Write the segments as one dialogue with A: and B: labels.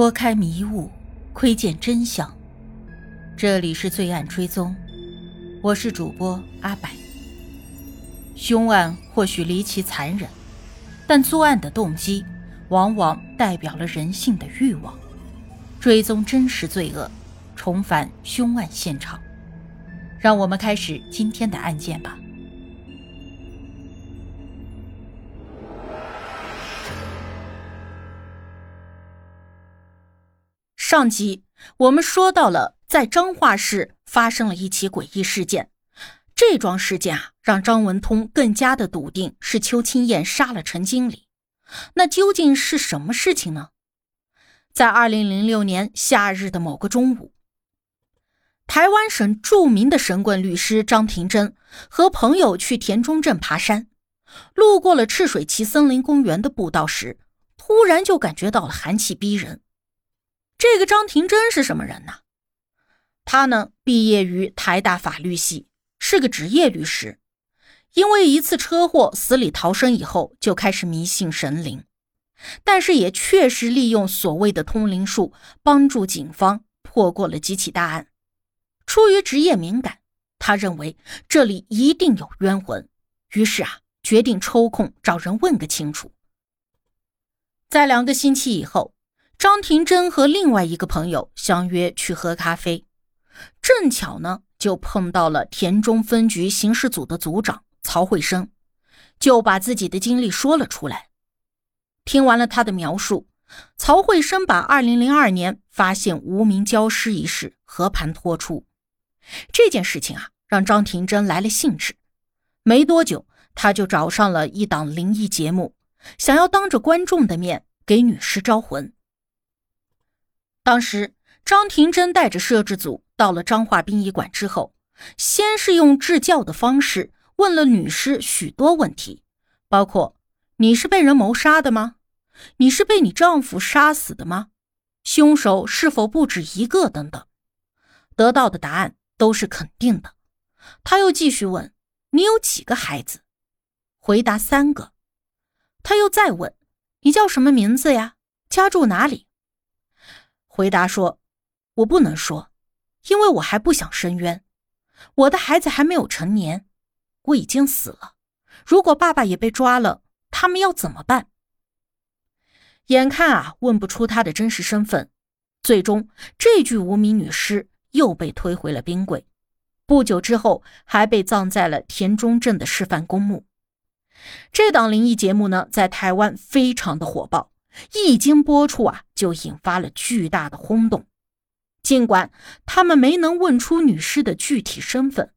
A: 拨开迷雾，窥见真相。这里是罪案追踪，我是主播阿柏。凶案或许离奇残忍，但作案的动机往往代表了人性的欲望。追踪真实罪恶，重返凶案现场。让我们开始今天的案件吧。上集我们说到了，在彰化市发生了一起诡异事件。这桩事件啊，让张文通更加的笃定是邱清燕杀了陈经理。那究竟是什么事情呢？在二零零六年夏日的某个中午，台湾省著名的神棍律师张庭珍和朋友去田中镇爬山，路过了赤水旗森林公园的步道时，突然就感觉到了寒气逼人。这个张庭珍是什么人呢？他呢，毕业于台大法律系，是个职业律师。因为一次车祸死里逃生以后，就开始迷信神灵，但是也确实利用所谓的通灵术，帮助警方破过了几起大案。出于职业敏感，他认为这里一定有冤魂，于是啊，决定抽空找人问个清楚。在两个星期以后。张庭珍和另外一个朋友相约去喝咖啡，正巧呢就碰到了田中分局刑事组的组长曹慧生，就把自己的经历说了出来。听完了他的描述，曹慧生把2002年发现无名焦尸一事和盘托出。这件事情啊，让张庭珍来了兴致。没多久，他就找上了一档灵异节目，想要当着观众的面给女尸招魂。当时，张庭珍带着摄制组到了彰化殡仪馆之后，先是用制教的方式问了女尸许多问题，包括：你是被人谋杀的吗？你是被你丈夫杀死的吗？凶手是否不止一个？等等。得到的答案都是肯定的。他又继续问：你有几个孩子？回答三个。他又再问：你叫什么名字呀？家住哪里？回答说：“我不能说，因为我还不想申冤。我的孩子还没有成年，我已经死了。如果爸爸也被抓了，他们要怎么办？”眼看啊，问不出他的真实身份，最终这具无名女尸又被推回了冰柜。不久之后，还被葬在了田中镇的示范公墓。这档灵异节目呢，在台湾非常的火爆。一经播出啊，就引发了巨大的轰动。尽管他们没能问出女尸的具体身份，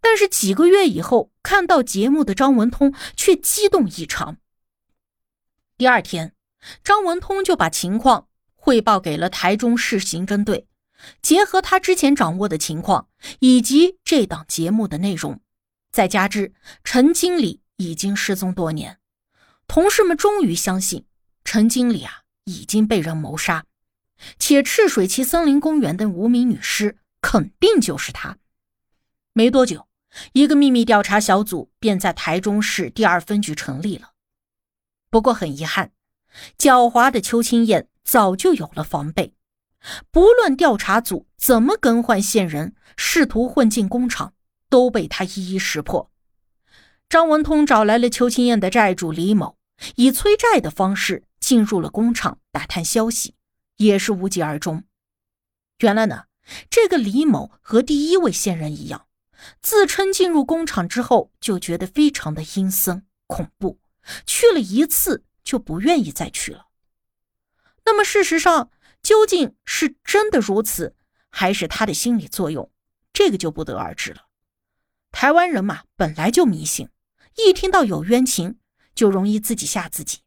A: 但是几个月以后，看到节目的张文通却激动异常。第二天，张文通就把情况汇报给了台中市刑侦队。结合他之前掌握的情况以及这档节目的内容，再加之陈经理已经失踪多年，同事们终于相信。陈经理啊，已经被人谋杀，且赤水旗森林公园的无名女尸肯定就是他。没多久，一个秘密调查小组便在台中市第二分局成立了。不过很遗憾，狡猾的邱清燕早就有了防备，不论调查组怎么更换线人，试图混进工厂，都被他一一识破。张文通找来了邱清燕的债主李某，以催债的方式。进入了工厂打探消息，也是无疾而终。原来呢，这个李某和第一位线人一样，自称进入工厂之后就觉得非常的阴森恐怖，去了一次就不愿意再去了。那么事实上究竟是真的如此，还是他的心理作用，这个就不得而知了。台湾人嘛，本来就迷信，一听到有冤情，就容易自己吓自己。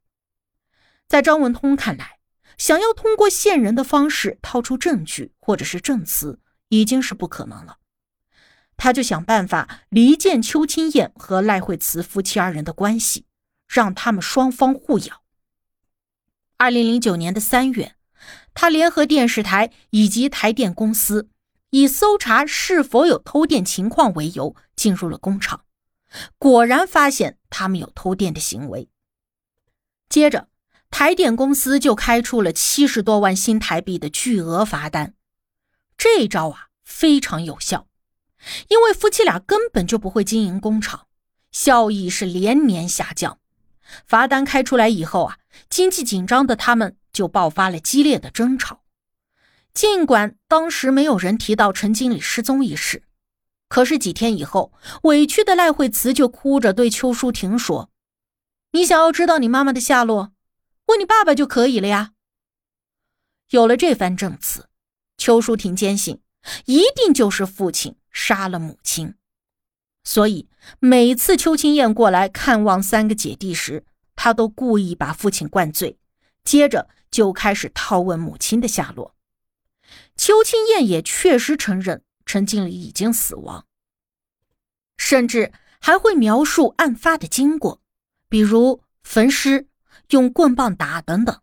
A: 在张文通看来，想要通过线人的方式套出证据或者是证词，已经是不可能了。他就想办法离间邱清燕和赖惠慈夫妻二人的关系，让他们双方互咬。二零零九年的三月，他联合电视台以及台电公司，以搜查是否有偷电情况为由，进入了工厂，果然发现他们有偷电的行为。接着。台电公司就开出了七十多万新台币的巨额罚单。这招啊非常有效，因为夫妻俩根本就不会经营工厂，效益是连年下降。罚单开出来以后啊，经济紧张的他们就爆发了激烈的争吵。尽管当时没有人提到陈经理失踪一事，可是几天以后，委屈的赖惠慈就哭着对邱淑婷说：“你想要知道你妈妈的下落，问你爸爸就可以了呀。”有了这番证词，邱淑婷坚信一定就是父亲杀了母亲，所以每次邱清燕过来看望三个姐弟时，她都故意把父亲灌醉，接着就开始套问母亲的下落。邱清燕也确实承认陈经理已经死亡，甚至还会描述案发的经过，比如焚尸、用棍棒打等等。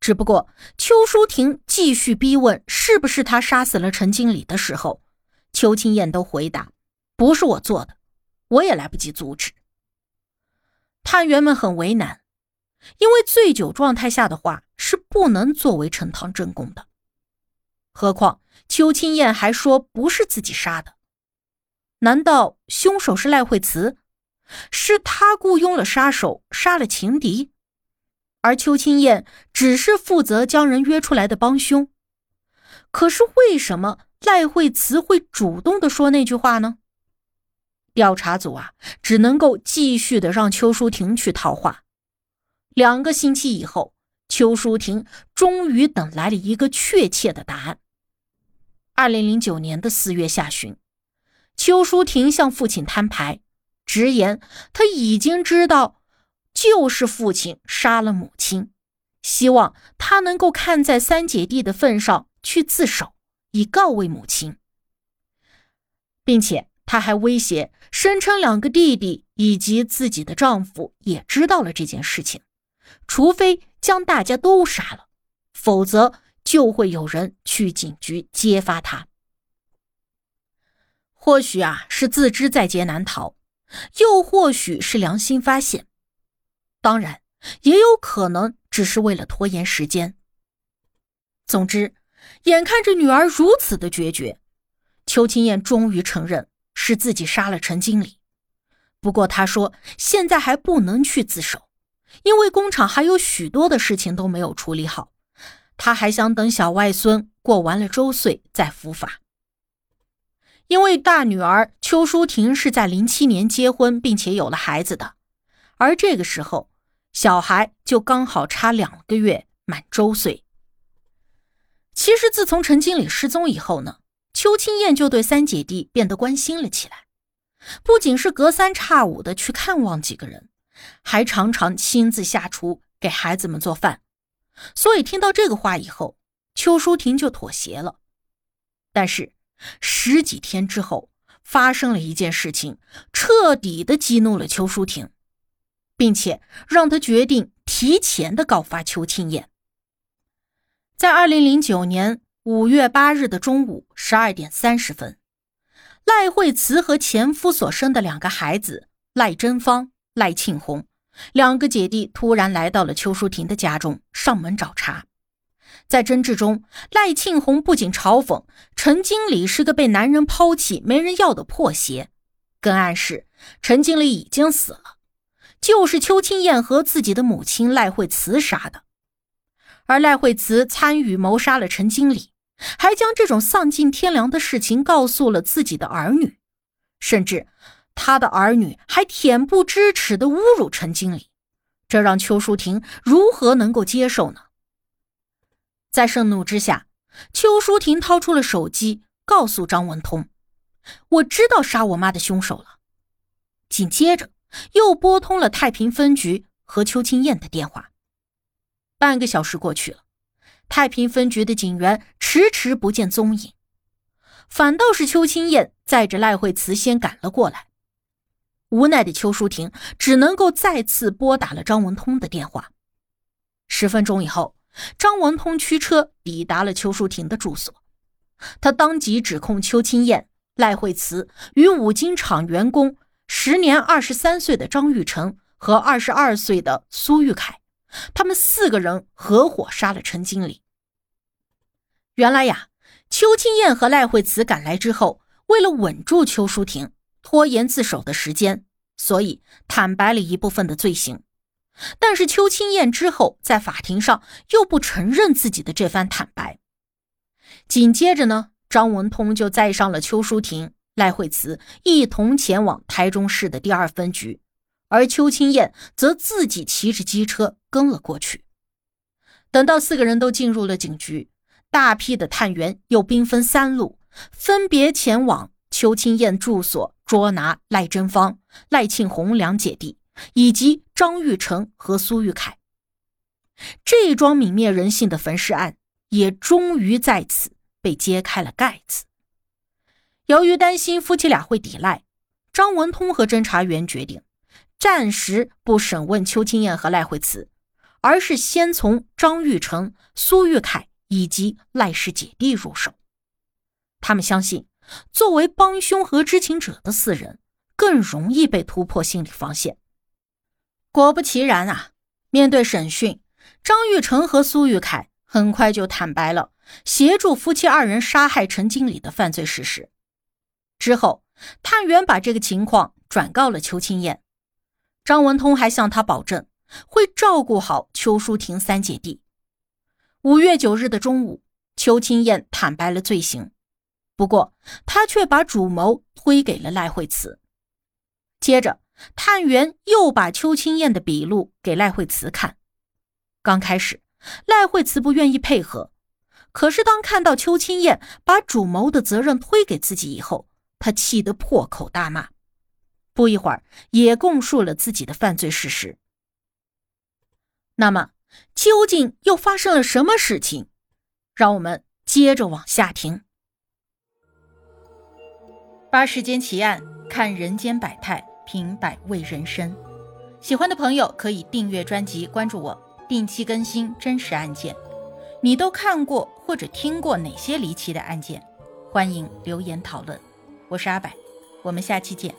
A: 只不过邱淑婷继续逼问是不是他杀死了陈经理的时候，邱清燕都回答：“不是我做的，我也来不及阻止。”探员们很为难，因为醉酒状态下的话是不能作为呈堂证供的。何况邱清燕还说不是自己杀的，难道凶手是赖惠慈？是他雇佣了杀手杀了情敌，而邱清燕只是负责将人约出来的帮凶？可是为什么赖惠慈会主动的说那句话呢？调查组啊，只能够继续的让邱淑婷去套话。两个星期以后，邱淑婷终于等来了一个确切的答案。二零零九年的四月下旬，邱淑婷向父亲摊牌，直言他已经知道就是父亲杀了母亲，希望他能够看在三姐弟的份上去自首，以告慰母亲，并且他还威胁，声称两个弟弟以及自己的丈夫也知道了这件事情，除非将大家都杀了，否则。就会有人去警局揭发他。或许啊是自知在劫难逃，又或许是良心发现，当然也有可能只是为了拖延时间。总之，眼看着女儿如此的决绝，邱清燕终于承认是自己杀了陈经理。不过她说现在还不能去自首，因为工厂还有许多的事情都没有处理好。她还想等小外孙过完了周岁再伏法，因为大女儿邱淑婷是在零七年结婚并且有了孩子的，而这个时候小孩就刚好差两个月满周岁。其实自从陈经理失踪以后呢，邱清燕就对三姐弟变得关心了起来，不仅是隔三差五的去看望几个人，还常常亲自下厨给孩子们做饭。所以听到这个话以后，邱淑婷就妥协了。但是十几天之后，发生了一件事情，彻底的激怒了邱淑婷，并且让他决定提前的告发邱清燕。在二零零九年五月八日的中午十二点三十分，赖惠慈和前夫所生的两个孩子赖珍芳、赖庆红。两个姐弟突然来到了邱淑婷的家中，上门找茬。在争执中，赖庆红不仅嘲讽陈经理是个被男人抛弃、没人要的破鞋，更暗示陈经理已经死了，就是邱清燕和自己的母亲赖慧慈杀的。而赖慧慈参与谋杀了陈经理，还将这种丧尽天良的事情告诉了自己的儿女，甚至。他的儿女还恬不知耻地侮辱陈经理，这让邱淑婷如何能够接受呢？在盛怒之下，邱淑婷掏出了手机，告诉张文通：“我知道杀我妈的凶手了。”紧接着又拨通了太平分局和邱清燕的电话。半个小时过去了，太平分局的警员迟迟不见踪影，反倒是邱清燕载着赖慧慈先赶了过来。无奈的邱淑婷只能够再次拨打了张文通的电话。十分钟以后，张文通驱车抵达了邱淑婷的住所，他当即指控邱清燕、赖慧慈与五金厂员工时年二十三岁的张玉成和二十二岁的苏玉凯他们四个人合伙杀了陈经理。原来呀，邱清燕和赖慧慈赶来之后，为了稳住邱淑婷，拖延自首的时间，所以坦白了一部分的罪行。但是邱清燕之后在法庭上又不承认自己的这番坦白。紧接着呢，张文通就载上了邱淑婷、赖惠慈一同前往台中市的第二分局，而邱清燕则自己骑着机车跟了过去。等到四个人都进入了警局，大批的探员又兵分三路，分别前往邱清燕住所捉拿赖贞芳、赖庆红两姐弟。以及张玉成和苏玉凯，这桩泯灭人性的焚尸案也终于在此被揭开了盖子。由于担心夫妻俩会抵赖，张文通和侦查员决定暂时不审问邱清燕和赖惠慈，而是先从张玉成、苏玉凯以及赖氏姐弟入手。他们相信，作为帮凶和知情者的四人，更容易被突破心理防线。果不其然啊！面对审讯，张玉成和苏玉凯很快就坦白了协助夫妻二人杀害陈经理的犯罪事实。之后，探员把这个情况转告了邱清燕，张文通还向他保证会照顾好邱淑婷三姐弟。五月九日的中午，邱清燕坦白了罪行，不过他却把主谋推给了赖惠慈。接着。探员又把邱清燕的笔录给赖惠慈看。刚开始，赖惠慈不愿意配合，可是当看到邱清燕把主谋的责任推给自己以后，他气得破口大骂。不一会儿，也供述了自己的犯罪事实。那么，究竟又发生了什么事情？让我们接着往下听。八世间奇案，看人间百态。品百味人生，喜欢的朋友可以订阅专辑，关注我，定期更新真实案件。你都看过或者听过哪些离奇的案件？欢迎留言讨论。我是阿柏，我们下期见。